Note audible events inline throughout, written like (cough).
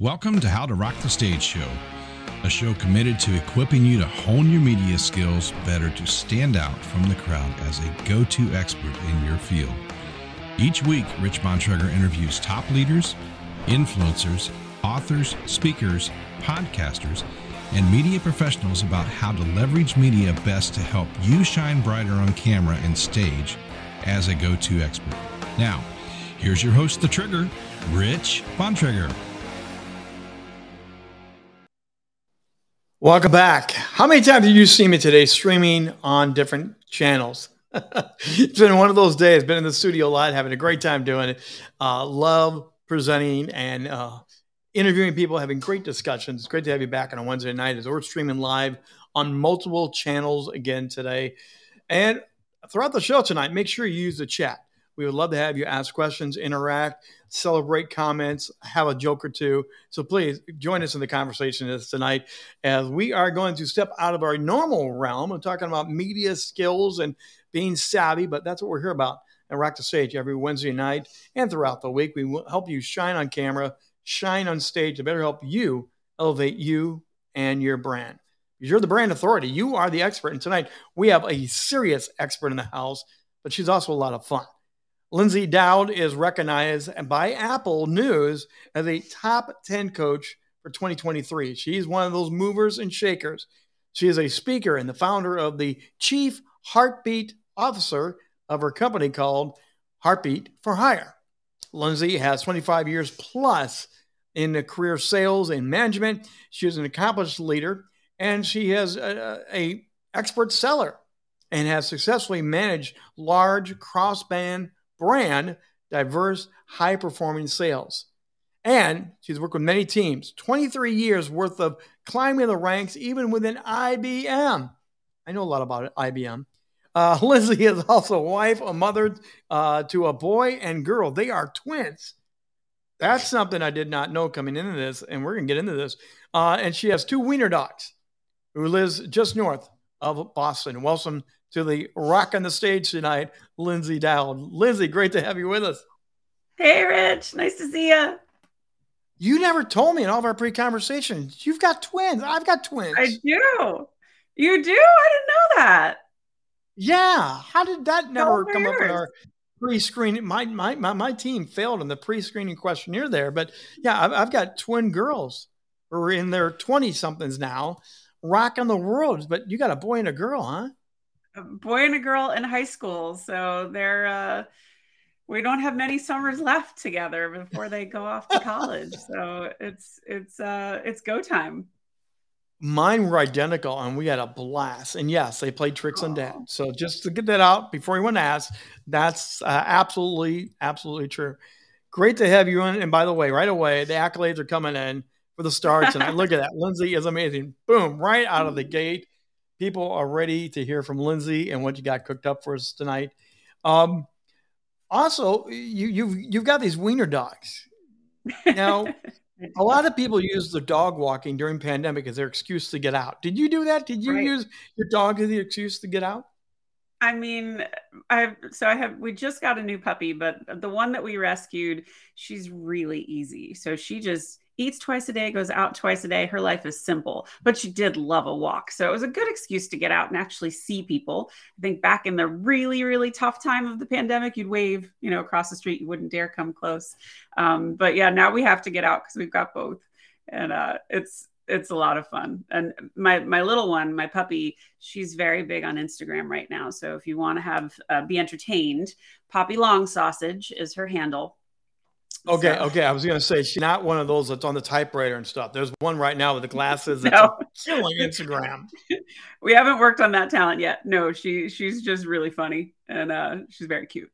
Welcome to How to Rock the Stage Show, a show committed to equipping you to hone your media skills better to stand out from the crowd as a go to expert in your field. Each week, Rich Bontrager interviews top leaders, influencers, authors, speakers, podcasters, and media professionals about how to leverage media best to help you shine brighter on camera and stage as a go to expert. Now, here's your host, The Trigger, Rich Bontrager. Welcome back. How many times did you see me today streaming on different channels? (laughs) it's been one of those days. Been in the studio a lot, having a great time doing it. Uh, love presenting and uh, interviewing people, having great discussions. It's great to have you back on a Wednesday night as we're streaming live on multiple channels again today. And throughout the show tonight, make sure you use the chat. We would love to have you ask questions, interact, celebrate comments, have a joke or two. So please join us in the conversation tonight as we are going to step out of our normal realm of talking about media skills and being savvy, but that's what we're here about at Rock the Stage every Wednesday night and throughout the week. We will help you shine on camera, shine on stage to better help you elevate you and your brand. You're the brand authority. You are the expert. And tonight we have a serious expert in the house, but she's also a lot of fun. Lyndsay Dowd is recognized by Apple News as a top 10 coach for 2023. She's one of those movers and shakers. She is a speaker and the founder of the Chief Heartbeat Officer of her company called Heartbeat for Hire. Lyndsay has 25 years plus in the career sales and management. She is an accomplished leader and she has a, a expert seller and has successfully managed large cross-band brand, diverse, high performing sales. And she's worked with many teams, 23 years worth of climbing the ranks, even within IBM. I know a lot about IBM. Uh, (laughs) Lyndsay is also a wife, a mother uh, to a boy and girl. They are twins. That's something I did not know coming into this, and we're going to get into this. Uh, and she has two wiener dogs who lives just north of Boston. Welcome to the Rock on the Stage tonight, Lyndsay Dowd. Lyndsay, great to have you with us. Hey, Rich. Nice to see you. You never told me in all of our pre conversations. You've got twins. I've got twins. I do. You do? I didn't know that. Yeah. How did that never come up in our pre-screening? My, my my my team failed in the pre-screening questionnaire there, but yeah, I've, I've got twin girls who are in their twenty somethings now, rocking the world. But you got a boy and a girl, huh? Boy and a girl in high school. So they're uh, we don't have many summers left together before they go off to college. so it's it's uh, it's go time. Mine were identical, and we had a blast. And yes, they played tricks on dad. So just to get that out before anyone asks, that's uh, absolutely absolutely true. Great to have you in. And by the way, right away, the accolades are coming in for the starts. And I look at that. Lyndsay is amazing. Boom, right out of the gate people are ready to hear from Lyndsay and what you got cooked up for us tonight. Um, also, you, you've you've got these wiener dogs. Now, (laughs) a lot of people use the dog walking during pandemic as their excuse to get out. Did you do that? Did you right. use your dog as the excuse to get out? I mean, I so I have we just got a new puppy, but the one that we rescued, she's really easy. So she just eats twice a day, goes out twice a day. Her life is simple, but she did love a walk. So it was a good excuse to get out and actually see people. I think back in the really, really tough time of the pandemic, you'd wave, you know, across the street, you wouldn't dare come close. Um, but yeah, now we have to get out because we've got both. And uh, it's, it's a lot of fun. And my my little one, my puppy, she's very big on Instagram right now. So if you want to have uh, be entertained, Poppy Long Sausage is her handle. Okay, so. okay. I was gonna say she's not one of those that's on the typewriter and stuff. There's one right now with the glasses (laughs) that's no. killing Instagram. (laughs) we haven't worked on that talent yet. No, she she's just really funny and uh, she's very cute.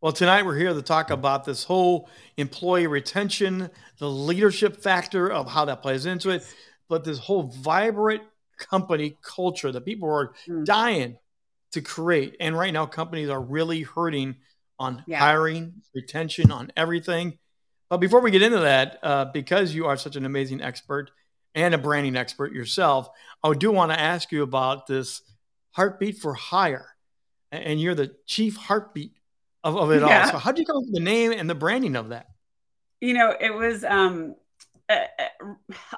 Well, tonight we're here to talk about this whole employee retention, the leadership factor of how that plays into it, but this whole vibrant company culture that people are mm. dying to create. And right now, companies are really hurting on yeah. hiring, retention, on everything. But before we get into that, uh, because you are such an amazing expert and a branding expert yourself, I do want to ask you about this heartbeat for hire. And you're the chief heartbeat of, of it yeah. all. So, how did you come up with the name and the branding of that? You know, it was um,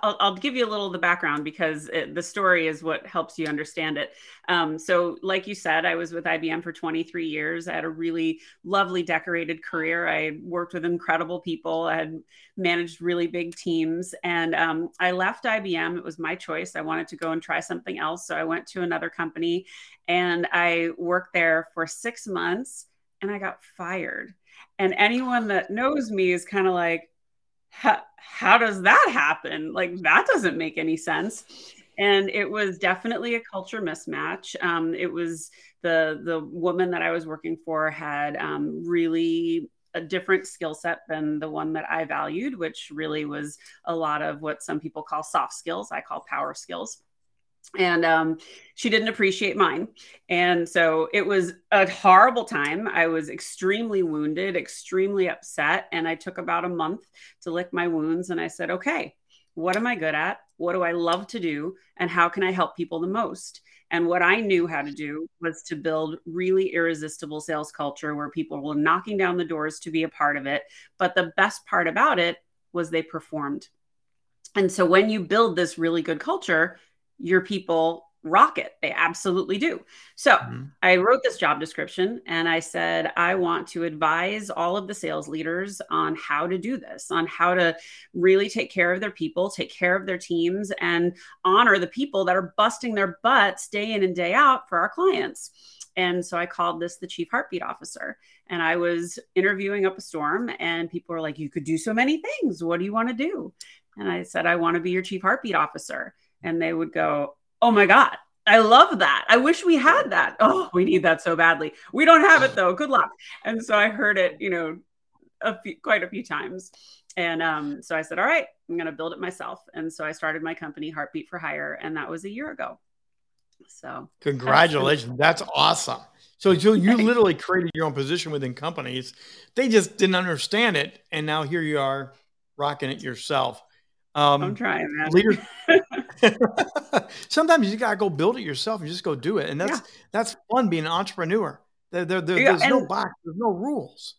I'll, I'll, give you a little of the background because it, the story is what helps you understand it. Um, so, like you said, I was with IBM for 23 years. I had a really lovely, decorated career. I worked with incredible people. I had managed really big teams, and um, I left IBM. It was my choice. I wanted to go and try something else, so I went to another company, and I worked there for six months, and I got fired. And anyone that knows me is kind of like how, how does that happen? Like, that doesn't make any sense. And it was definitely a culture mismatch. Um, it was the the woman that I was working for had um, really a different skill set than the one that I valued, which really was a lot of what some people call soft skills. I call power skills and um, she didn't appreciate mine. And so it was a horrible time. I was extremely wounded, extremely upset. And I took about a month to lick my wounds. And I said, okay, what am I good at? What do I love to do? And how can I help people the most? And what I knew how to do was to build really irresistible sales culture where people were knocking down the doors to be a part of it. But the best part about it was they performed. And so when you build this really good culture, your people rock it. They absolutely do. So mm-hmm. I wrote this job description and I said, I want to advise all of the sales leaders on how to do this, on how to really take care of their people, take care of their teams, and honor the people that are busting their butts day in and day out for our clients. And so I called this the chief heartbeat officer. And I was interviewing up a storm, and people were like, You could do so many things. What do you want to do? And I said, I want to be your chief heartbeat officer and they would go, Oh my God, I love that. I wish we had that. Oh, we need that so badly. We don't have it though. Good luck. And so I heard it, you know, a few, quite a few times. And um, so I said, All right, I'm going to build it myself. And so I started my company, Heartbeat for Hire, and that was a year ago. So, congratulations. That's awesome. So you, you literally created your own position within companies. They just didn't understand it. And now here you are rocking it yourself. Um, I'm trying, man. Leaders, (laughs) (laughs) sometimes you gotta go build it yourself and just go do it, and that's yeah. that's fun being an entrepreneur. There, there, there there's and, no box, there's no rules.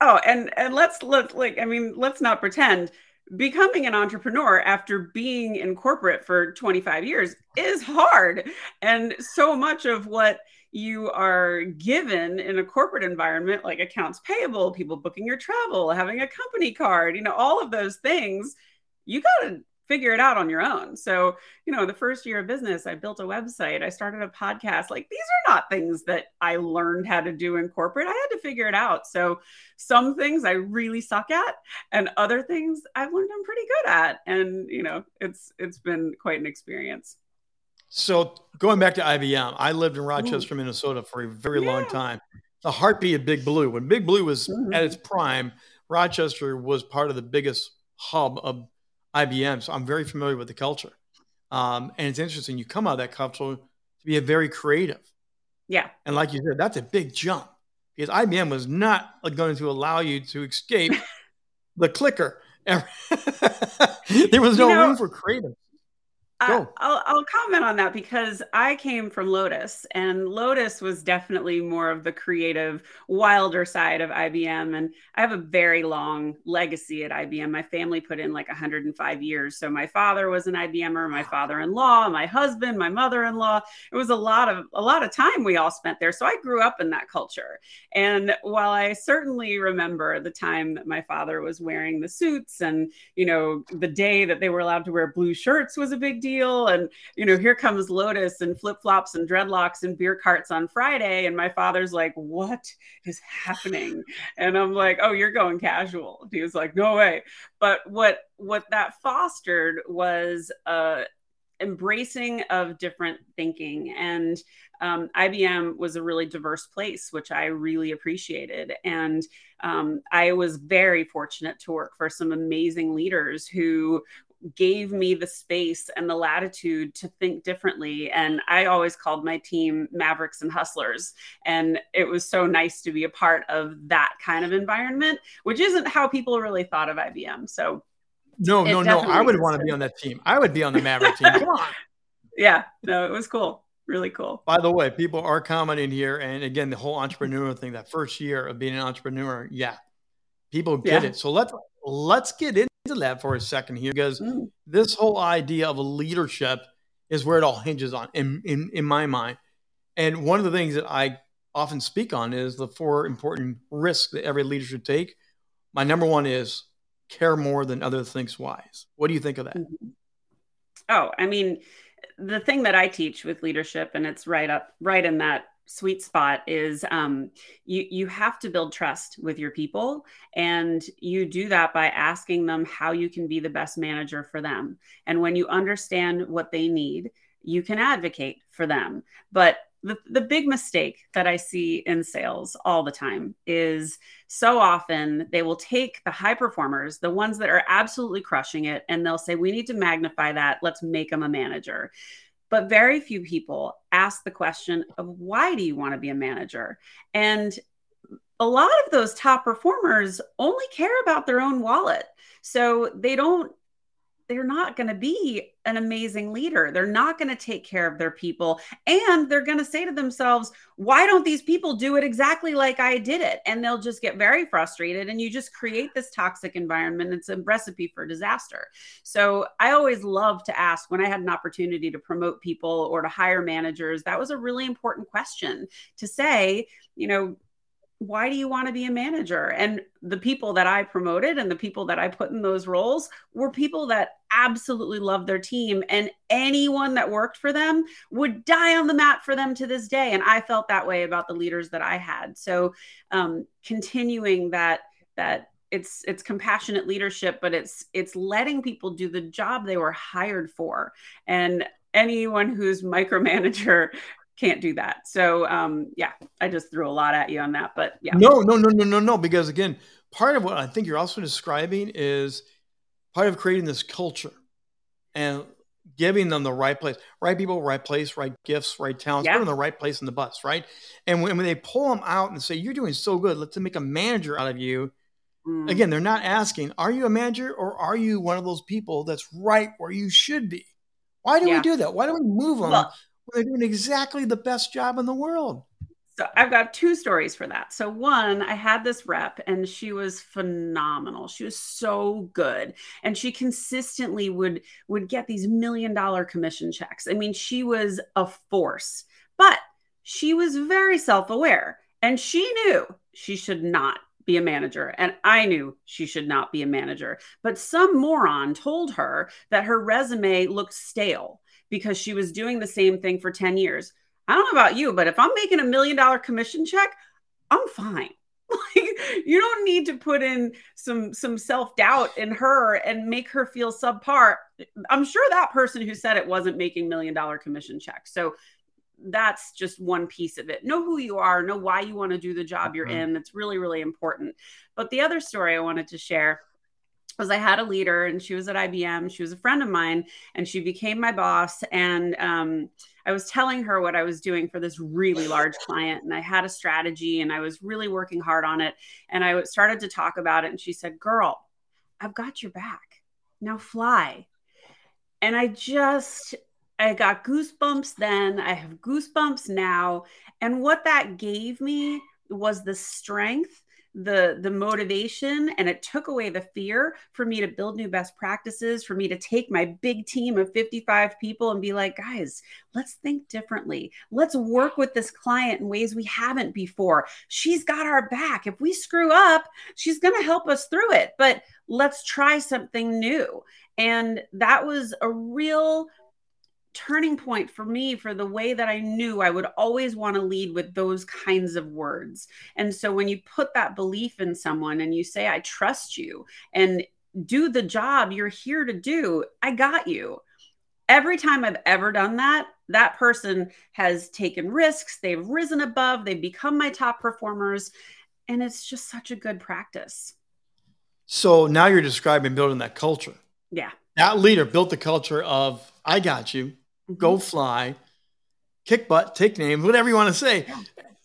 Oh, and and let's let like I mean, let's not pretend becoming an entrepreneur after being in corporate for 25 years is hard, and so much of what you are given in a corporate environment like accounts payable people booking your travel having a company card you know all of those things you got to figure it out on your own. So, you know, the first year of business, I built a website, I started a podcast. Like these are not things that I learned how to do in corporate. I had to figure it out. So, some things I really suck at and other things I've learned I'm pretty good at. And, you know, it's it's been quite an experience. So, going back to IBM, I lived in Rochester, Ooh. Minnesota for a very yeah. long time. The heartbeat of Big Blue. When Big Blue was mm-hmm. at its prime, Rochester was part of the biggest hub of IBM, so I'm very familiar with the culture. Um, and it's interesting. You come out of that culture to be a very creative. Yeah. And like you said, that's a big jump because IBM was not going to allow you to escape (laughs) the clicker. (laughs) there was no you know, room for creative. I'll, I'll comment on that because I came from Lotus, and Lotus was definitely more of the creative, wilder side of IBM. And I have a very long legacy at IBM. My family put in like 105 years. So my father was an IBMer, my father-in-law, my husband, my mother-in-law. It was a lot of a lot of time we all spent there. So I grew up in that culture. And while I certainly remember the time that my father was wearing the suits, and you know the day that they were allowed to wear blue shirts was a big deal And, you know, here comes Lotus and flip flops and dreadlocks and beer carts on Friday. And my father's like, what is happening? And I'm like, oh, you're going casual. He was like, no way. But what, what that fostered was, uh, embracing of different thinking and um, ibm was a really diverse place which i really appreciated and um, i was very fortunate to work for some amazing leaders who gave me the space and the latitude to think differently. And I always called my team Mavericks and Hustlers. And it was so nice to be a part of that kind of environment, which isn't how people really thought of IBM. So, no, no, no. I would want to be on that team. I would be on the Maverick team. Come on. (laughs) Yeah, no, it was cool. Really cool. By the way, people are commenting here. And again, the whole entrepreneur thing, that first year of being an entrepreneur, yeah, people get yeah. it. So let's let's get into that for a second here because mm. this whole idea of a leadership is where it all hinges on in, in, in my mind. And one of the things that I often speak on is the four important risks that every leader should take. My number one is care more than other things wise. What do you think of that? Mm-hmm. Oh, I mean, the thing that I teach with leadership, and it's right up right in that sweet spot is um, you you have to build trust with your people and you do that by asking them how you can be the best manager for them and when you understand what they need you can advocate for them but the, the big mistake that I see in sales all the time is so often they will take the high performers, the ones that are absolutely crushing it, and they'll say, We need to magnify that. Let's make them a manager. But very few people ask the question of why do you want to be a manager? And a lot of those top performers only care about their own wallet. So they don't they're not going to be an amazing leader. They're not going to take care of their people. And they're going to say to themselves, why don't these people do it exactly like I did it? And they'll just get very frustrated. And you just create this toxic environment. It's a recipe for disaster. So I always love to ask when I had an opportunity to promote people or to hire managers, that was a really important question to say, you know, why do you want to be a manager? And the people that I promoted and the people that I put in those roles were people that absolutely loved their team. And anyone that worked for them would die on the mat for them to this day. And I felt that way about the leaders that I had. So um, continuing that, that it's it's compassionate leadership but it's it's letting people do the job they were hired for and anyone who's micromanager can't do that. So um, yeah, I just threw a lot at you on that, but yeah. No, no, no, no, no, no. Because again, part of what I think you're also describing is part of creating this culture and giving them the right place, right people, right place, right gifts, right talents, yeah. put them in the right place in the bus, right? And when, when they pull them out and say, "You're doing so good, let's make a manager out of you." Mm. Again, they're not asking, "Are you a manager or are you one of those people that's right where you should be?" Why do yeah. we do that? Why do we move them well, they're doing exactly the best job in the world. So I've got two stories for that. So one, I had this rep and she was phenomenal. She was so good. And she consistently would would get these million dollar commission checks. I mean, she was a force. But she was very self-aware and she knew she should not be a manager. And I knew she should not be a manager. But some moron told her that her resume looked stale because she was doing the same thing for 10 years. I don't know about you, but if I'm making a million dollar commission check, I'm fine. (laughs) Like you don't need to put in some some self-doubt in her and make her feel subpar. I'm sure that person who said it wasn't making million dollar commission checks. So that's just one piece of it. Know who you are, know why you want to do the job you're mm-hmm. in. That's really, really important. But the other story I wanted to share was I had a leader and she was at IBM. She was a friend of mine and she became my boss. And um, I was telling her what I was doing for this really large client. And I had a strategy and I was really working hard on it. And I started to talk about it. And she said, Girl, I've got your back. Now fly. And I just, I got goosebumps then. I have goosebumps now. And what that gave me was the strength the the motivation and it took away the fear for me to build new best practices for me to take my big team of 55 people and be like guys let's think differently. Let's work with this client in ways we haven't before. She's got our back. If we screw up she's going to help us through it but let's try something new. And that was a real turning point for me for the way that I knew I would always want to lead with those kinds of words. And so when you put that belief in someone and you say, I trust you and do the job you're here to do, I got you. Every time I've ever done that, that person has taken risks, they've risen above, they've become my top performers. And it's just such a good practice. So now you're describing building that culture. Yeah. That leader built the culture of I got you mm-hmm. go fly, kick butt, take names, whatever you want to say.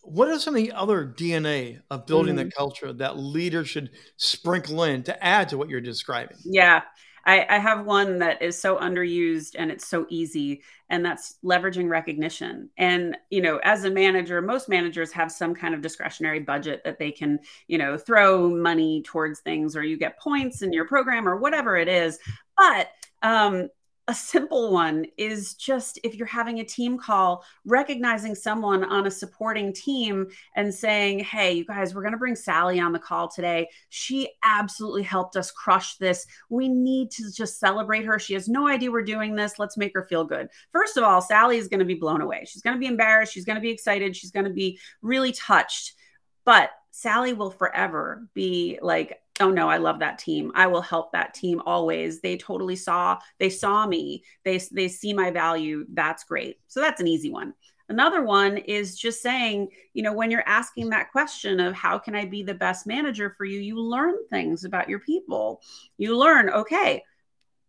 What are some of the other DNA of building mm-hmm. the culture that leaders should sprinkle in to add to what you're describing? Yeah. I, I have one that is so underused and it's so easy, and that's leveraging recognition. And, you know, as a manager, most managers have some kind of discretionary budget that they can, you know, throw money towards things or you get points in your program or whatever it is. But um, a simple one is just if you're having a team call, recognizing someone on a supporting team and saying, Hey, you guys, we're going to bring Sally on the call today. She absolutely helped us crush this. We need to just celebrate her. She has no idea we're doing this. Let's make her feel good. First of all, Sally is going to be blown away. She's going to be embarrassed. She's going to be excited. She's going to be really touched. But Sally will forever be like, oh no i love that team. I will help that team always. They totally saw they saw me. They they see my value. That's great. So that's an easy one. Another one is just saying you know when you're asking that question of how can i be the best manager for you you learn things about your people. You learn okay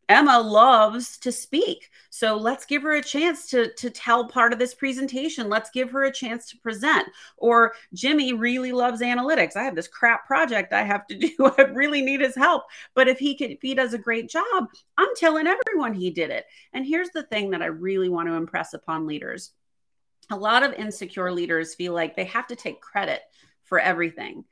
Emma loves to speak. So let's give her a chance to, to tell part of this presentation. Let's give her a chance to present. Or Jimmy really loves analytics. I have this crap project I have to (laughs) do. I really need his help. But if he can, if he does a great job, I'm telling everyone he did it. And here's the thing that I really want to impress upon leaders. A lot of insecure leaders feel like they have to take credit for everything.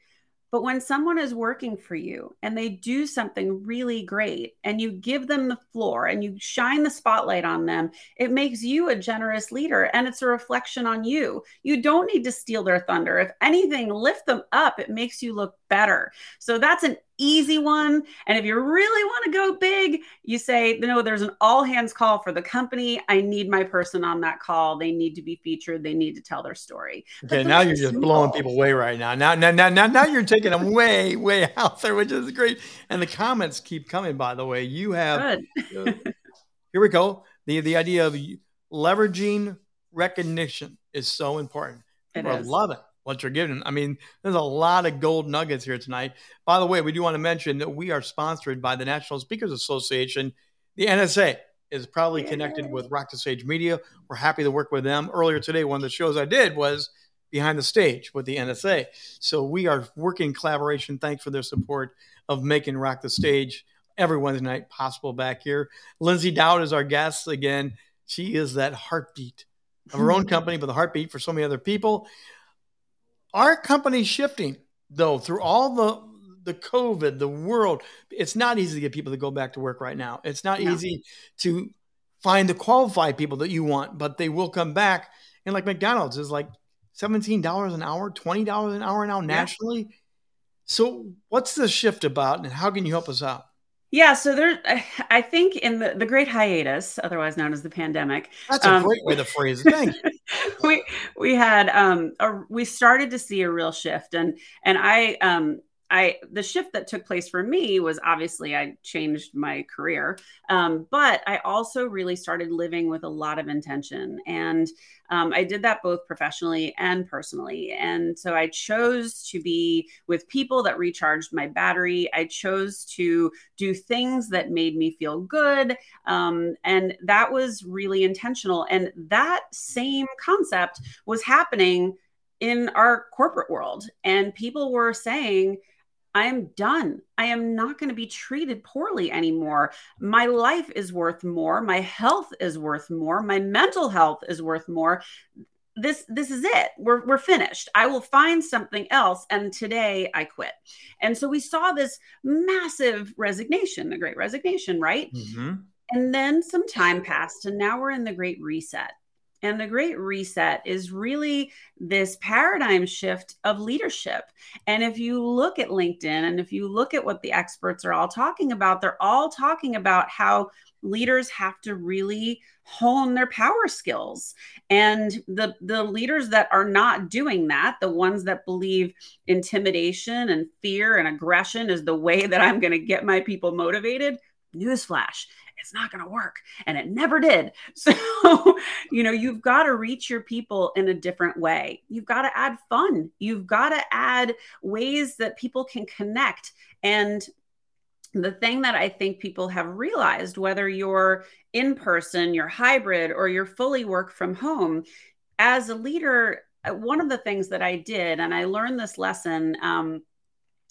But when someone is working for you and they do something really great and you give them the floor and you shine the spotlight on them, it makes you a generous leader and it's a reflection on you. You don't need to steal their thunder. If anything, lift them up. It makes you look better. So that's an easy one. And if you really want to go big, you say, no, there's an all hands call for the company. I need my person on that call. They need to be featured. They need to tell their story. Okay, now you're just simple. blowing people away right now. Now, now, now, now, now you're taking them way, way (laughs) out there, which is great. And the comments keep coming, by the way. You have, uh, here we go. The, the idea of leveraging recognition is so important. People I love it what you're giving. I mean, there's a lot of gold nuggets here tonight. By the way, we do want to mention that we are sponsored by the National Speakers Association. The NSA is probably connected with Rock the Stage Media. We're happy to work with them. Earlier today, one of the shows I did was behind the stage with the NSA. So we are working collaboration. Thanks for their support of making Rock the Stage every Wednesday night possible back here. Lyndsay Dowd is our guest again. She is that heartbeat of her own (laughs) company, but the heartbeat for so many other people. Our company's shifting though through all the the COVID, the world. It's not easy to get people to go back to work right now. It's not no. easy to find the qualified people that you want, but they will come back. And like McDonald's is like seventeen dollars an hour, twenty dollars an hour now nationally. Yeah. So what's the shift about, and how can you help us out? Yeah, so there, I think in the, the great hiatus, otherwise known as the pandemic. That's a um, great way to phrase it. Thank (laughs) we we had um a, we started to see a real shift, and and I um I the shift that took place for me was obviously I changed my career, um, but I also really started living with a lot of intention, and um, I did that both professionally and personally. And so I chose to be with people that recharged my battery. I chose to do things that made me feel good, um, and that was really intentional. And that same concept was happening in our corporate world, and people were saying I am done. I am not going to be treated poorly anymore. My life is worth more. My health is worth more. My mental health is worth more. This this is it. We're we're finished. I will find something else and today I quit. And so we saw this massive resignation, the great resignation, right? Mm-hmm. And then some time passed and now we're in the great reset. And the Great Reset is really this paradigm shift of leadership. And if you look at LinkedIn and if you look at what the experts are all talking about, they're all talking about how leaders have to really hone their power skills and the the leaders that are not doing that the ones that believe intimidation and fear and aggression is the way that i'm going to get my people motivated newsflash it's not going to work. And it never did. (laughs) So, you know, you've got to reach your people in a different way. You've got to add fun. You've got to add ways that people can connect. And the thing that I think people have realized, whether you're in person, you're hybrid, or you're fully work from home, as a leader, uh, one of the things that I did, and I learned this lesson um,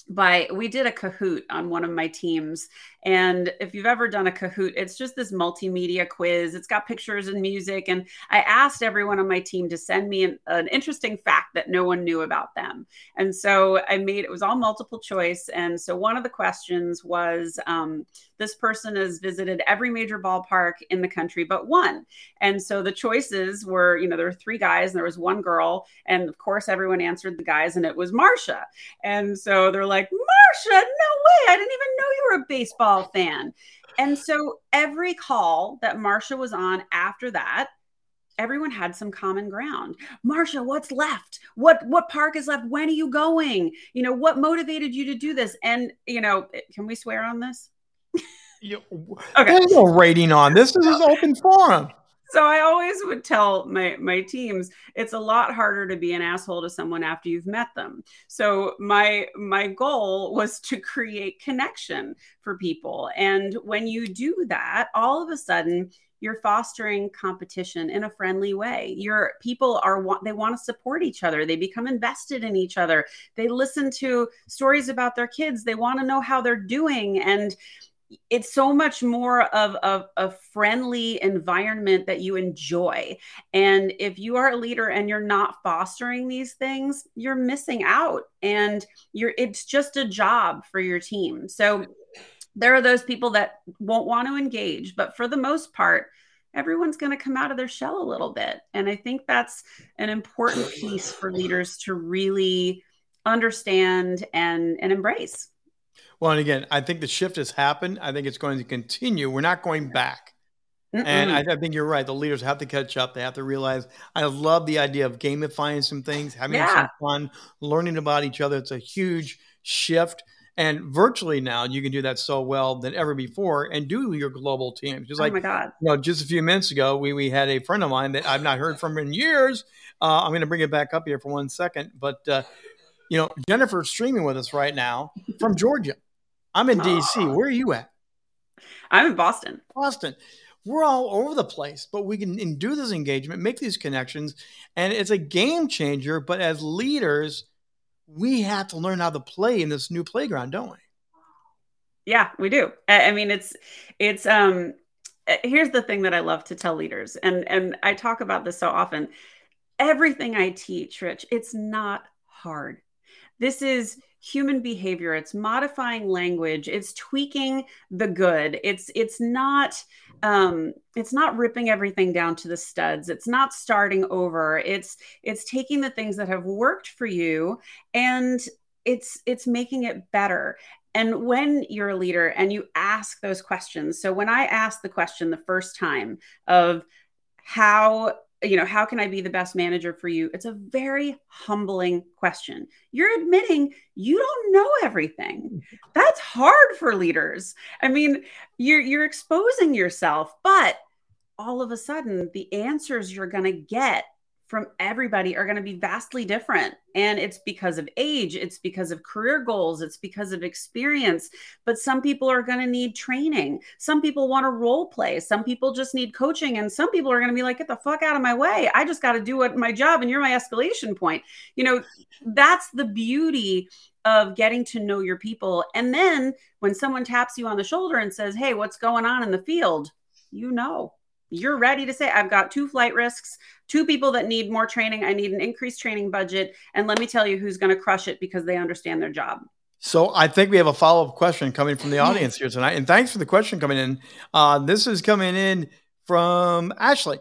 by we did a Kahoot on one of my teams and if you've ever done a Kahoot, it's just this multimedia quiz. It's got pictures and music. And I asked everyone on my team to send me an, an interesting fact that no one knew about them. And so I made it was all multiple choice. And so one of the questions was um, this person has visited every major ballpark in the country but one. And so the choices were, you know, there were three guys and there was one girl. And of course, everyone answered the guys, and it was Marcia. And so they're like, Marcia, no way. I didn't even know you were a baseball fan. And so every call that Marcia was on after that, everyone had some common ground. Marcia, what's left? What what park is left? When are you going? You know, what motivated you to do this? And you know, can we swear on this? You, okay. There's no rating on this. This is open forum so I always would tell my my teams it's a lot harder to be an asshole to someone after you've met them. So my my goal (laughs) was to create connection for people. And when you do that all of a sudden you're fostering competition in a friendly way. Your people are they want to support each other. They become invested in each other. They listen to stories about their kids. They want to know how they're doing. And it's so much more of, a friendly environment that you enjoy. And if you are a leader and you're not fostering these things, you're missing out. And you're it's just a job for your team. So there are those people that won't want to engage, but for the most part, everyone's going to come out of their shell a little bit. And I think that's an important piece for leaders to really understand and, and embrace. Well, and again, I think the shift has happened. I think it's going to continue. We're not going back. Mm-mm. And I, I, think you're right. The leaders have to catch up. They have to realize. I love the idea of gamifying some things, having yeah. some fun, learning about each other. It's a huge shift. And virtually now, you can do that so well than ever before, and do your global teams. Just oh like, my God. you know, just a few minutes ago, we we had a friend of mine that I've not heard from in years. Uh, I'm going to bring it back up here for one second, but uh, you know, Jennifer's streaming with us right now from (laughs) Georgia. I'm in DC. Where are you at? I'm in Boston. Boston. We're all over the place, but we can do this engagement, make these connections, and it's a game changer. But as leaders, we have to learn how to play in this new playground, don't we? Yeah, we do. I mean, it's it's um eh, here's the thing that I love to tell leaders, and and I talk about this so often. Everything I teach, Rich, it's not hard. This is human behavior. It's modifying language. It's tweaking the good. It's it's not um it's not ripping everything down to the studs. It's not starting over. It's it's taking the things that have worked for you and it's it's making it better. And when you're a leader and you ask those questions so when i asked the question the first time of how you know, how can I be the best manager for you? It's a very humbling question. You're admitting you don't know everything. (laughs) That's hard for leaders. I mean, you're you're exposing yourself, but all of a sudden the answers you're going to get from everybody are going to be vastly different. And it's because of age, it's because of career goals, it's because of experience. But some people are going to need training. Some people want to role play. Some people just need coaching. And some people are going to be like, get the fuck out of my way. I just got to do what my job and you're my escalation point. You know, that's the beauty of getting to know your people. And then when someone taps you on the shoulder and says, hey, what's going on in the field? You know you're ready to say, I've got two flight risks, two people that need more training. I need an increased training budget. And let me tell you who's going to crush it because they understand their job. So I think we have a follow up question coming from the audience here tonight. And thanks for the question coming in. Uh, this is coming in from Ashley.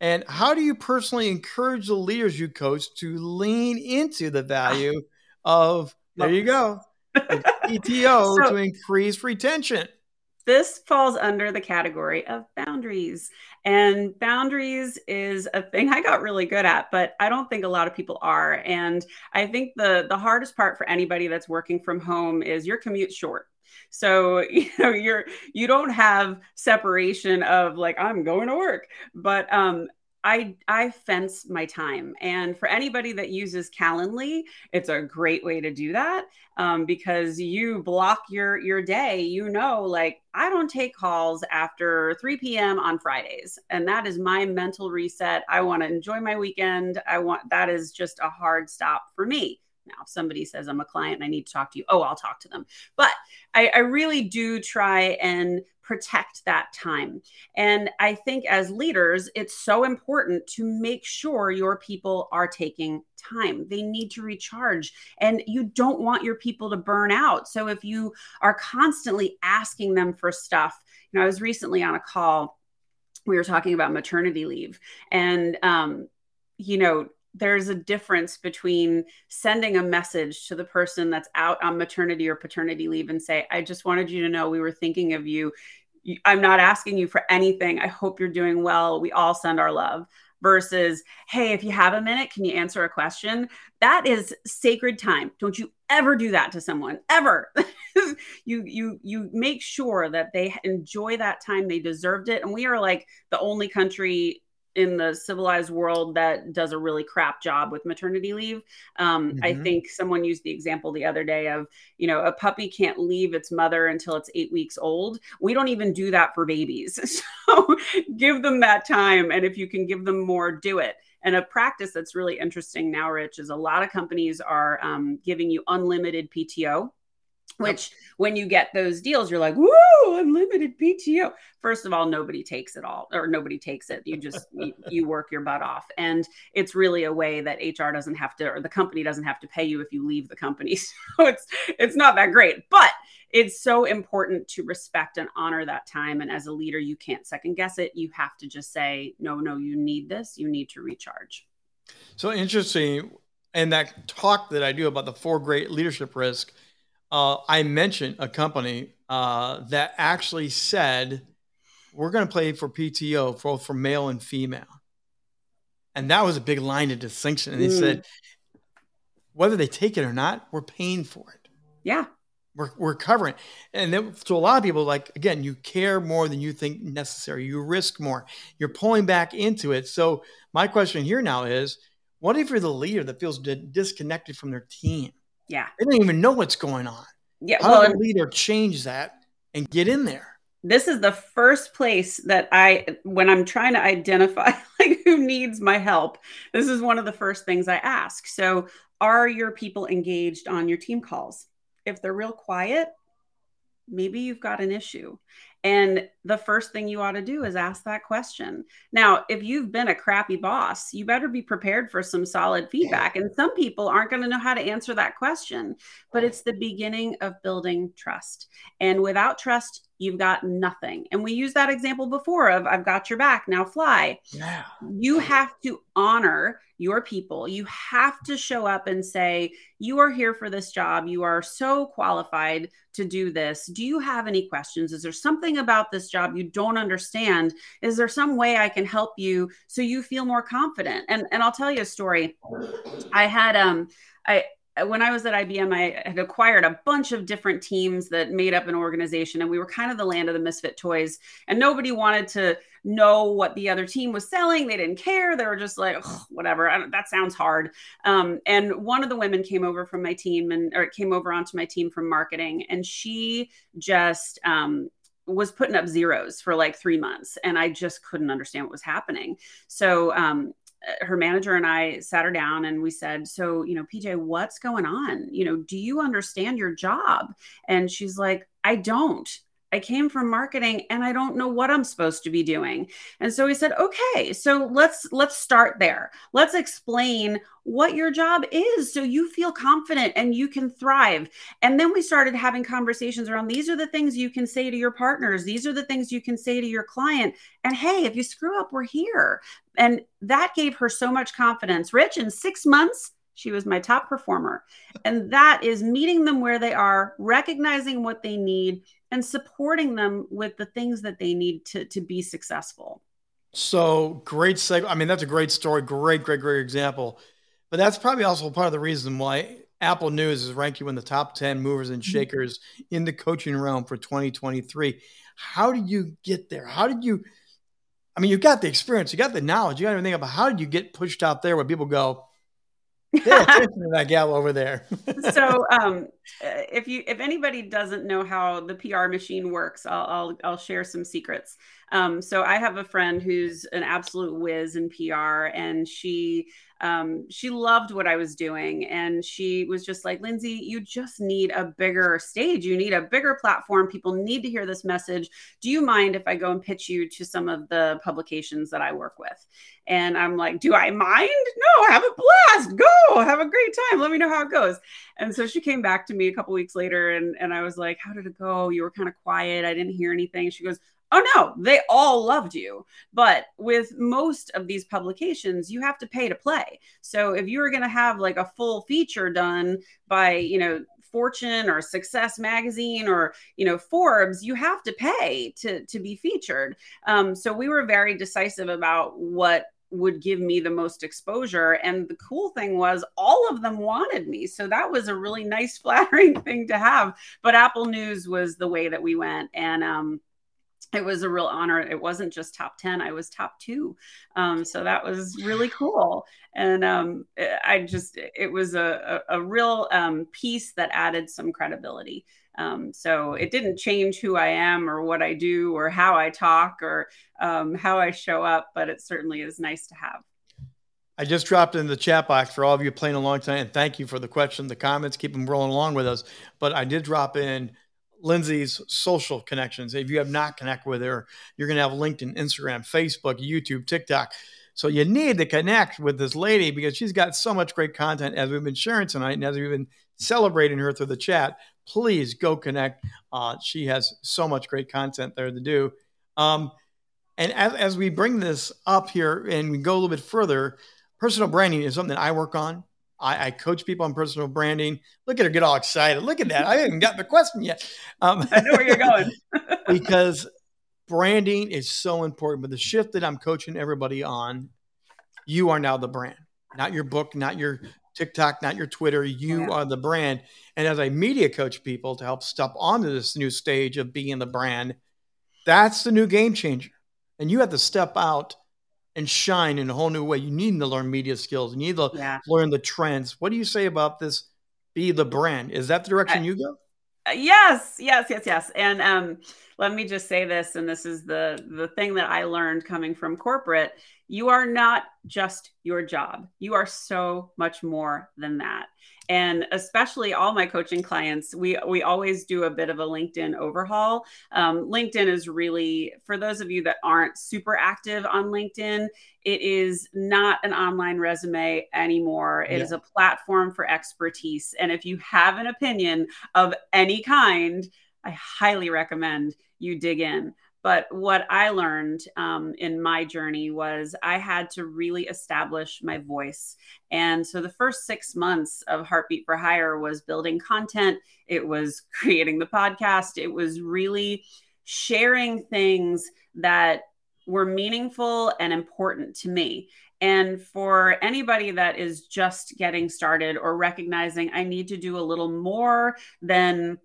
And how do you personally encourage the leaders you coach to lean into the value (laughs) of, there you go, (laughs) PTO so, to increase retention? This falls under the category of boundaries. And boundaries is a thing I got really good at, but I don't think a lot of people are. And I think the the hardest part for anybody that's working from home is your commute short. So, (laughs) you know, you're you don't have separation of like I'm going to work, but um I I fence my time, and for anybody that uses Calendly, it's a great way to do that um, because you block your your day. You know, like I don't take calls after 3 p.m. on Fridays, and that is my mental reset. I want to enjoy my weekend. I want that is just a hard stop for me. Now. If somebody says, I'm a client and I need to talk to you, oh, I'll talk to them. But I, I really do try and protect that time. And I think as leaders, it's so important to make sure your people are taking time. They need to recharge, and you don't want your people to burn out. So if you are constantly asking them for stuff, you know, I was recently on a call. We were talking about maternity leave, and um, you know, there's a difference between sending a message to the person that's out on maternity or paternity leave and say, I just wanted you to know we were thinking of you. I'm not asking you for anything. I hope you're doing well. We all send our love versus, hey, if you have a minute, can you answer a question? That is sacred time. Don't you ever do that to someone ever. (laughs) you you you make sure that they enjoy that time. They deserved it. And we are like the only country in the civilized world that does a really crap job with maternity leave. Um, mm-hmm. I think someone used the example the other day of, you know, a puppy can't leave its mother until it's eight weeks old. We don't even do that for babies. (laughs) So give them that time. And if you can give them more, do it. And a practice that's really interesting now, Rich, is a lot of companies are um, giving you unlimited PTO which yep. when you get those deals you're like woo unlimited pto first of all nobody takes it all or nobody takes it. You just you, you, work your butt off. And it's really a way that hr doesn't have to or the company doesn't have to pay you if you leave the company. (laughs) So it's it's not that great. But it's so important to respect and honor that time. And as a leader you can't second guess it. You have to just say no no you need this. You need to recharge. So interesting. And that talk that i do about the four great leadership risks uh, I mentioned a company uh, that actually said, we're going to play for PTO, both for male and female. And that was a big line of distinction. And they mm. said, whether they take it or not, we're paying for it. Yeah. We're, we're covering. And then, to a lot of people, like, again, you care more than you think necessary. You risk more. You're pulling back into it. So, my question here now is what if you're the leader that feels disconnected from their team? Yeah. They don't even know what's going on. Yeah. How well, does a leader change that and get in there? This is the first place that I, when I'm trying to identify (laughs) like who needs my help, this is one of the first things I ask. So, are your people engaged on your team calls? If they're real quiet, maybe you've got an issue. And the first thing you ought to do is ask that question. Now, if you've been a crappy boss, you better be prepared for some solid feedback. And some people aren't going to know how to answer that question, but it's the beginning of building trust. And without trust, you've got nothing. And we used that example before of I've got your back, now fly. Yeah. You have to honor your people. You have to show up and say, You are here for this job. You are so qualified to do this. Do you have any questions? Is there something about this job you don't understand? Is there some way I can help you so you feel more confident? And and I'll tell you a story. I had um I when I was at IBM, I had acquired a bunch of different teams that made up an organization, and we were kind of the land of the misfit toys. And nobody wanted to know what the other team was selling. They didn't care. They were just like, whatever. that sounds hard. Um, and one of the women came over from my team, and or came over onto my team from marketing, and she just um, was putting up zeros for like three months and i just couldn't understand what was happening so um, her manager and I sat her down and we said, So, you know, PJ, what's going on? You know, do you understand your job? And she's like, I don't. I came from marketing and I don't know what I'm supposed to be doing. And so he said, "Okay, so let's let's start there. Let's explain what your job is so you feel confident and you can thrive." And then we started having conversations around these are the things you can say to your partners, these are the things you can say to your client. And hey, if you screw up, we're here. And that gave her so much confidence. Rich in 6 months, she was my top performer. And that is meeting them where they are, recognizing what they need, and supporting them with the things that they need to, to be successful. So great seg- I mean, that's a great story. Great, great, great example. But that's probably also part of the reason why Apple News is ranking you in the top 10 movers and mm-hmm. shakers in the coaching realm for 2023. How did you get there? How did you? I mean, you got the experience, you got the knowledge, you got everything about how did you get pushed out there where people go, Pay attention to that gal over there. (laughs) so um, if you if anybody doesn't know how the PR machine works, I'll I'll, I'll share some secrets. Um, so I have a friend who's an absolute whiz in PR, and she um, she loved what I was doing. And she was just like, Lyndsay, you just need a bigger stage. You need a bigger platform. People need to hear this message. Do you mind if I go and pitch you to some of the publications that I work with? And I'm like, Do I mind? No, have a blast. Go have a great time. Let me know how it goes. And so she came back to me a couple weeks later and, and I was like, How did it go? You were kind of quiet. I didn't hear anything. She goes, Oh no, they all loved you. But with most of these publications, you have to pay to play. So if you were going to have like a full feature done by, you know, Fortune or Success Magazine or you know Forbes, you have to pay to to be featured. Um, so we were very decisive about what would give me the most exposure. And the cool thing was, all of them wanted me. So that was a really nice, (laughs) flattering thing to have. But Apple News was the way that we went. And um, it was a real honor. It wasn't just top 10, I was top two. Um, so that was really cool. And um, I just, it was a, a, a real um, piece that added some credibility. Um, so it didn't change who I am or what I do or how I talk or um, how I show up, but it certainly is nice to have. I just dropped in the chat box for all of you playing along tonight, and thank you for the question, the comments, keep them rolling along with us. But I did drop in Lyndsay's social connections. If you have not connected with her, you're going to have LinkedIn, Instagram, Facebook, YouTube, TikTok. So you need to connect with this lady because she's got so much great content as we've been sharing tonight and as we've been celebrating her through the chat. Please go connect. Uh, she has so much great content there to do. Um, and as, as we bring this up here and we go a little bit further, personal branding is something I work on. I, I, coach people on personal branding. Look at her get all excited. Look at that. I haven't got the question yet. Um, I know where you're going. (laughs) (laughs) because branding is so important. But the shift that I'm coaching everybody on, you are now the brand, not your book, not your TikTok, not your Twitter. You yeah. are the brand. And as I media coach people to help step onto this new stage of being the brand, that's the new game changer. And you have to step out and shine in a whole new way. You need to learn media skills. You need to yeah. learn the trends. What do you say about this? Be the brand. Is that the direction I, you go? Uh, yes, yes, yes, yes. And um, let me just say this, and this is the the thing that I learned coming from corporate. You are not just your job. You are so much more than that and especially all my coaching clients we we always do a bit of a linkedin overhaul. Um, linkedin is really for those of you that aren't super active on linkedin it is not an online resume anymore. It yeah. is a platform for expertise. And if you have an opinion of any kind i highly recommend you dig in but what I learned um, in my journey was I had to really establish my voice. And so the first six months of Heartbeat for Hire was building content, it was (laughs) creating the podcast, it was really sharing things that were meaningful and important to me. And for anybody that is just getting started or recognizing I need to do a little more than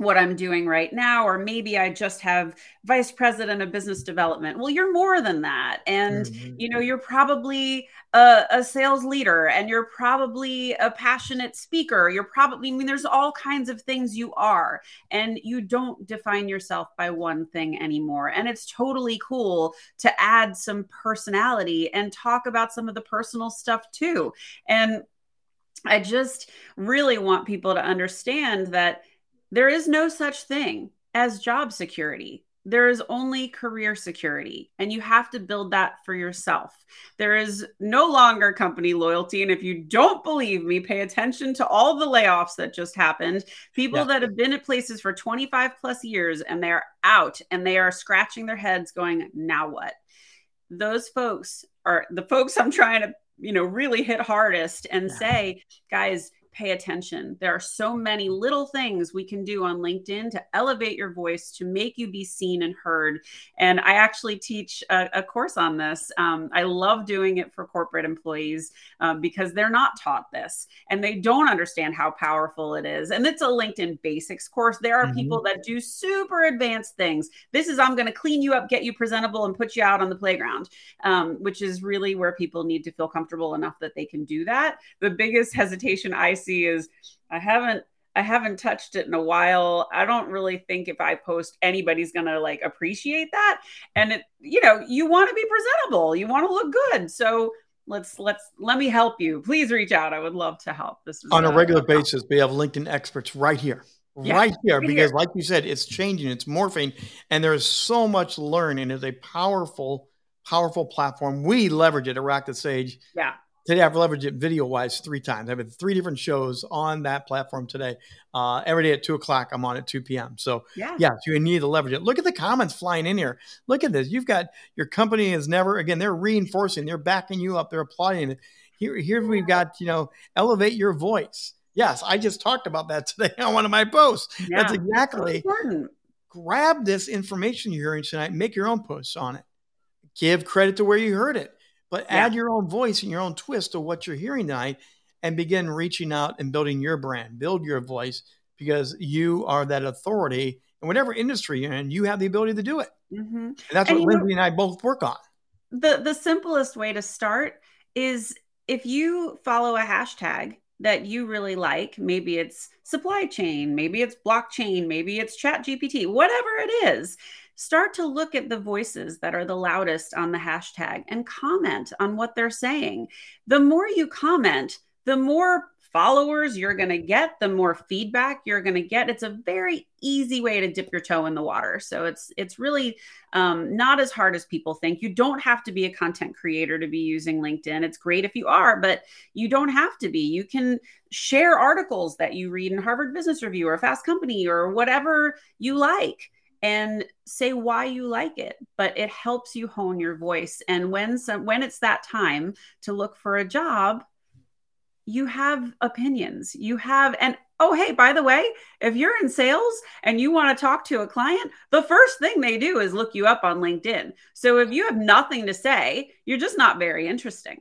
what I'm doing right now, or maybe I just have vice president of business development. Well, you're more than that. And, mm-hmm. you know, you're probably a, a, sales leader and you're probably a passionate speaker. You're probably, I mean, there's all kinds of things you are, and you don't define yourself by one thing anymore. And it's totally cool to add some personality and talk about some of the personal stuff too. And I just really want people to understand that there is no such thing as job security. There is only career security, and you have to build that for yourself. There is no longer company loyalty. And if you don't believe me, pay attention to all the layoffs that just happened. People yeah. that have been at places for 25 plus years and they're out and they are scratching their heads, going, now what? Those folks are the folks I'm trying to, you know, really hit hardest and yeah. say, guys, pay attention. There are so many little things we can do on LinkedIn to elevate your voice, to make you be seen and heard. And I actually teach a, a course on this. Um, I love doing it for corporate employees um, because they're not taught this and they don't understand how powerful it is. And it's a LinkedIn basics course. There are mm-hmm. people that do super advanced things. This is, I'm going to clean you up, get you presentable, and put you out on the playground, um, which is really where people need to feel comfortable enough that they can do that. The biggest hesitation I see is I haven't I haven't touched it in a while. I don't really think if I post, anybody's going to like appreciate that. And it, you know, you want to be presentable, you want to look good. So let's let's let me help you. Please reach out. I would love to help. This is on a regular basis. We have LinkedIn experts right here. Yeah, right here, because here. like you said, it's changing, it's morphing, and there's so much to learn, and it's a powerful, powerful platform. We leverage it at the Stage. Yeah. Today I've leveraged it video wise three times. I have three different shows on that platform today. Uh, every day at two o'clock, I'm on at 2 p.m. So yeah, yeah, so you need to leverage it. Look at the comments flying in here. Look at this. You've got your company is never again, they're reinforcing, they're backing you up, they're applauding it. Here, here we've got, you know, elevate your voice. Yes, I just talked about that (laughs) today on one of my posts. Yeah, that's exactly important. Grab this information you're hearing tonight, make your own posts on it. Give credit to where you heard it but yeah. add your own voice and your own twist to what you're hearing tonight and begin reaching out and building your brand, build your voice because you are that authority in whatever industry you're in, you have the ability to do it. Mm-hmm. And that's and what Lyndsay know, and I both work on. The the simplest way to start is if you follow a hashtag that you really like, maybe it's supply chain, maybe it's blockchain, maybe it's chat GPT, whatever it is, start to look at the voices that are the loudest on the hashtag and comment on what they're saying. The more you comment, the more followers you're going to get, the more feedback you're going to get. It's a very easy way to dip your toe in the water. So it's it's really um, not as hard as people think. You don't have to be a content creator to be using LinkedIn. It's great if you are, but you don't have to be. You can share articles that you read in Harvard Business Review or Fast Company or whatever you like and say why you like it but it helps you hone your voice and when some when it's that time to look for a job you have opinions you have and oh hey by the way if you're in sales and you want to talk to a client the first thing they do is look you up on linkedin so if you have nothing to say you're just not very interesting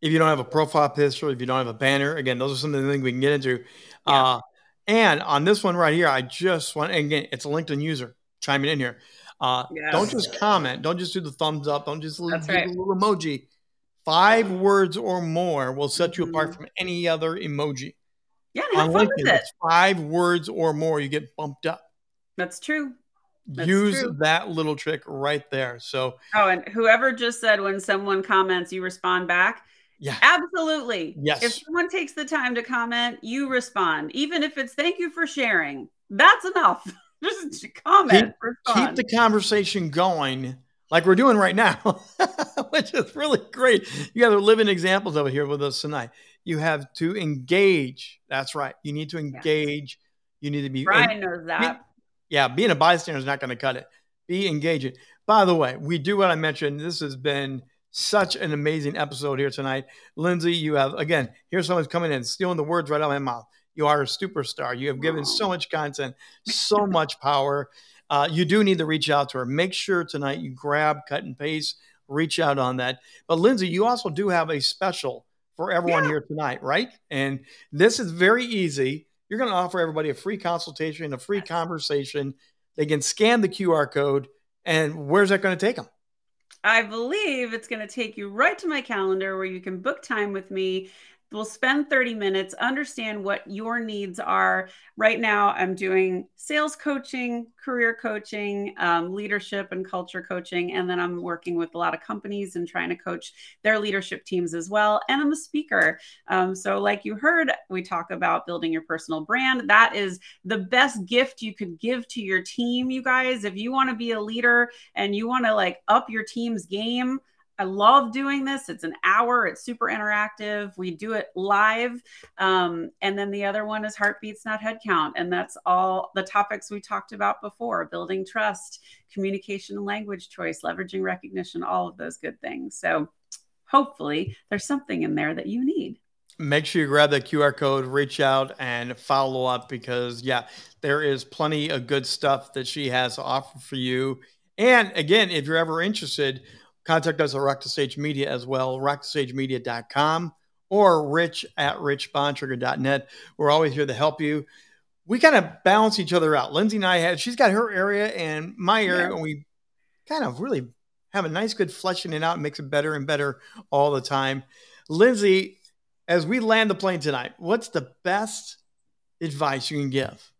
if you don't have a profile picture if you don't have a banner again those are some of the things we can get into yeah. uh, and on this one right here, I just want, again, it's a LinkedIn user chiming in here. Uh, yes. Don't just comment. Don't just do the thumbs up. Don't just do right. the little emoji. Five words or more will set you mm-hmm. apart from any other emoji. Yeah, on LinkedIn, it's five words or more, you get bumped up. That's true. That's Use true. that little trick right there. So, oh, and whoever just said when someone comments, you respond back. Yeah. Absolutely. Yes. If someone takes the time to comment, you respond. Even if it's thank you for sharing. That's enough. (laughs) Just comment. Keep, keep the conversation going like we're doing right now, (laughs) which is really great. You guys are living examples of it here with us tonight. You have to engage. That's right. You need to engage. Yes. You need to be. Brian knows that. Yeah, being a bystander is not going to cut it. Be engaging. By the way, we do what I mentioned. This has been such an amazing episode here tonight. Lyndsay, you have, again, here's someone's coming in, stealing the words right out of my mouth. You are a superstar. You have given so much content, so much power. Uh, you do need to reach out to her. Make sure tonight you grab, cut, and paste, reach out on that. But Lyndsay, you also do have a special for everyone yeah. here tonight, right? And this is very easy. You're going to offer everybody a free consultation, a free conversation. They can scan the QR code. And where's that going to take them? I believe it's going to take you right to my calendar where you can book time with me We'll spend 30 minutes, understand what your needs are. Right now, I'm doing sales coaching, career coaching, um, leadership and culture coaching. And then I'm working with a lot of companies and trying to coach their leadership teams as well. And I'm a speaker. Um, so, like you heard, we talk about building your personal brand. That is the best gift you could give to your team, you guys. If you want to be a leader and you want to like up your team's game, I love doing this. It's an hour, it's super interactive. We do it live. Um, and then the other one is heartbeats, not headcount. And that's all the topics we talked about before building trust, communication and language choice, leveraging recognition, all of those good things. So hopefully there's something in there that you need. Make sure you grab that QR code, reach out and follow up because, yeah, there is plenty of good stuff that she has to offer for you. And again, if you're ever interested, Contact us at Rock the Stage Media as well, rockthestagemedia.com or rich at richbontrager.net. We're always here to help you. We kind of balance each other out. Lyndsay and I had, she's got her area and my area, yeah. and we kind of really have a nice, good fleshing it out and makes it better and better all the time. Lyndsay, as we land the plane tonight, what's the best advice you can give?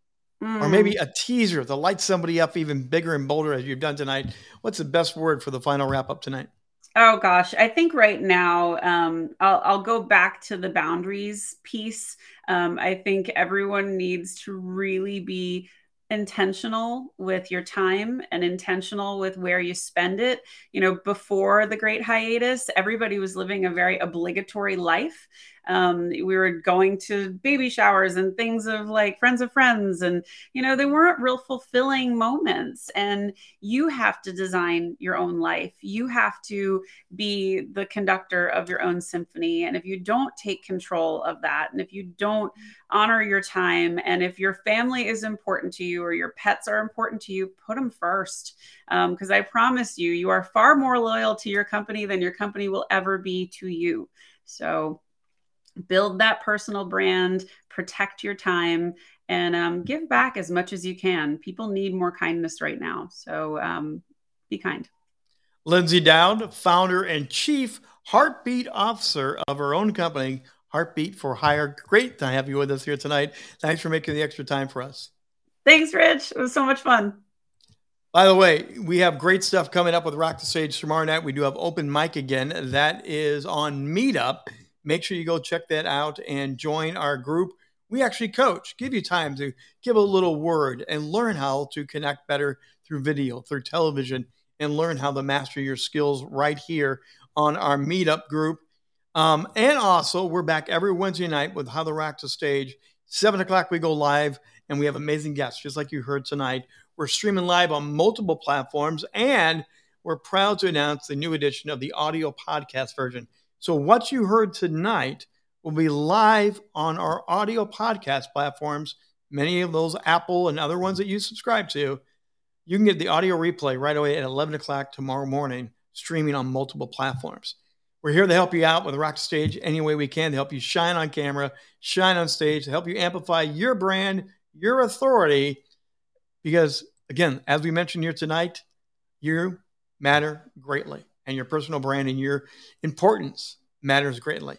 Mm. Or maybe a teaser to light somebody up even bigger and bolder as you've done tonight. What's the best word for the final wrap up tonight? Oh gosh, I think right now um, I'll, I'll go back to the boundaries piece. Um, I think everyone needs to really be intentional with your time and intentional with where you spend it. You know, before the great hiatus, everybody was living a very obligatory life um, we were going to baby showers and things of like friends of friends and you know they weren't real fulfilling moments. And you have to design your own life. You have to be the conductor of your own symphony. And if you don't take control of that and if you don't honor your time and if your family is important to you or your pets are important to you put them first. Because um, i promise you you are far more loyal to your company than your company will ever be to you. So build that personal brand, protect your time, and um, give back as much as you can. People need more kindness right now. So um, be kind. Lyndsay Dowd, founder and chief heartbeat officer of her own company, Heartbeat for Hire. Great to have you with us here tonight. Thanks for making the extra time for us. Thanks, Rich. It was so much fun. By the way, we have great stuff coming up with Rock the Stage tomorrow night. We do have open mic again. That is on Meetup. Make sure you go check that out and join our group. We actually coach, give you time to give a little word and learn how to connect better through video, through television, and learn how to master your skills right here on our meetup group. Um, and also, we're back every Wednesday night with How the Rock to Stage. Seven o'clock, we go live, and we have amazing guests, just like you heard tonight. We're streaming live on multiple platforms, and we're proud to announce the new edition of the audio podcast version. So, what you heard tonight will be live on our audio podcast platforms, many of those Apple and other ones that you subscribe to. You can get the audio replay right away at 11 o'clock tomorrow morning, streaming on multiple platforms. We're here to help you out with Rock Stage any way we can to help you shine on camera, shine on stage, to help you amplify your brand, your authority. Because, again, as we mentioned here tonight, you matter greatly and your personal brand and your importance matters greatly.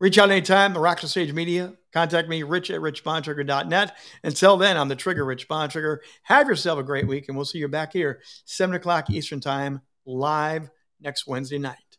Reach out anytime, the Rock the Stage Media. Contact me, rich at richbontrager.net. Until then, I'm the Trigger, Rich Bontrager. Have yourself a great week, and we'll see you back here, 7 o'clock Eastern Time, live next Wednesday night.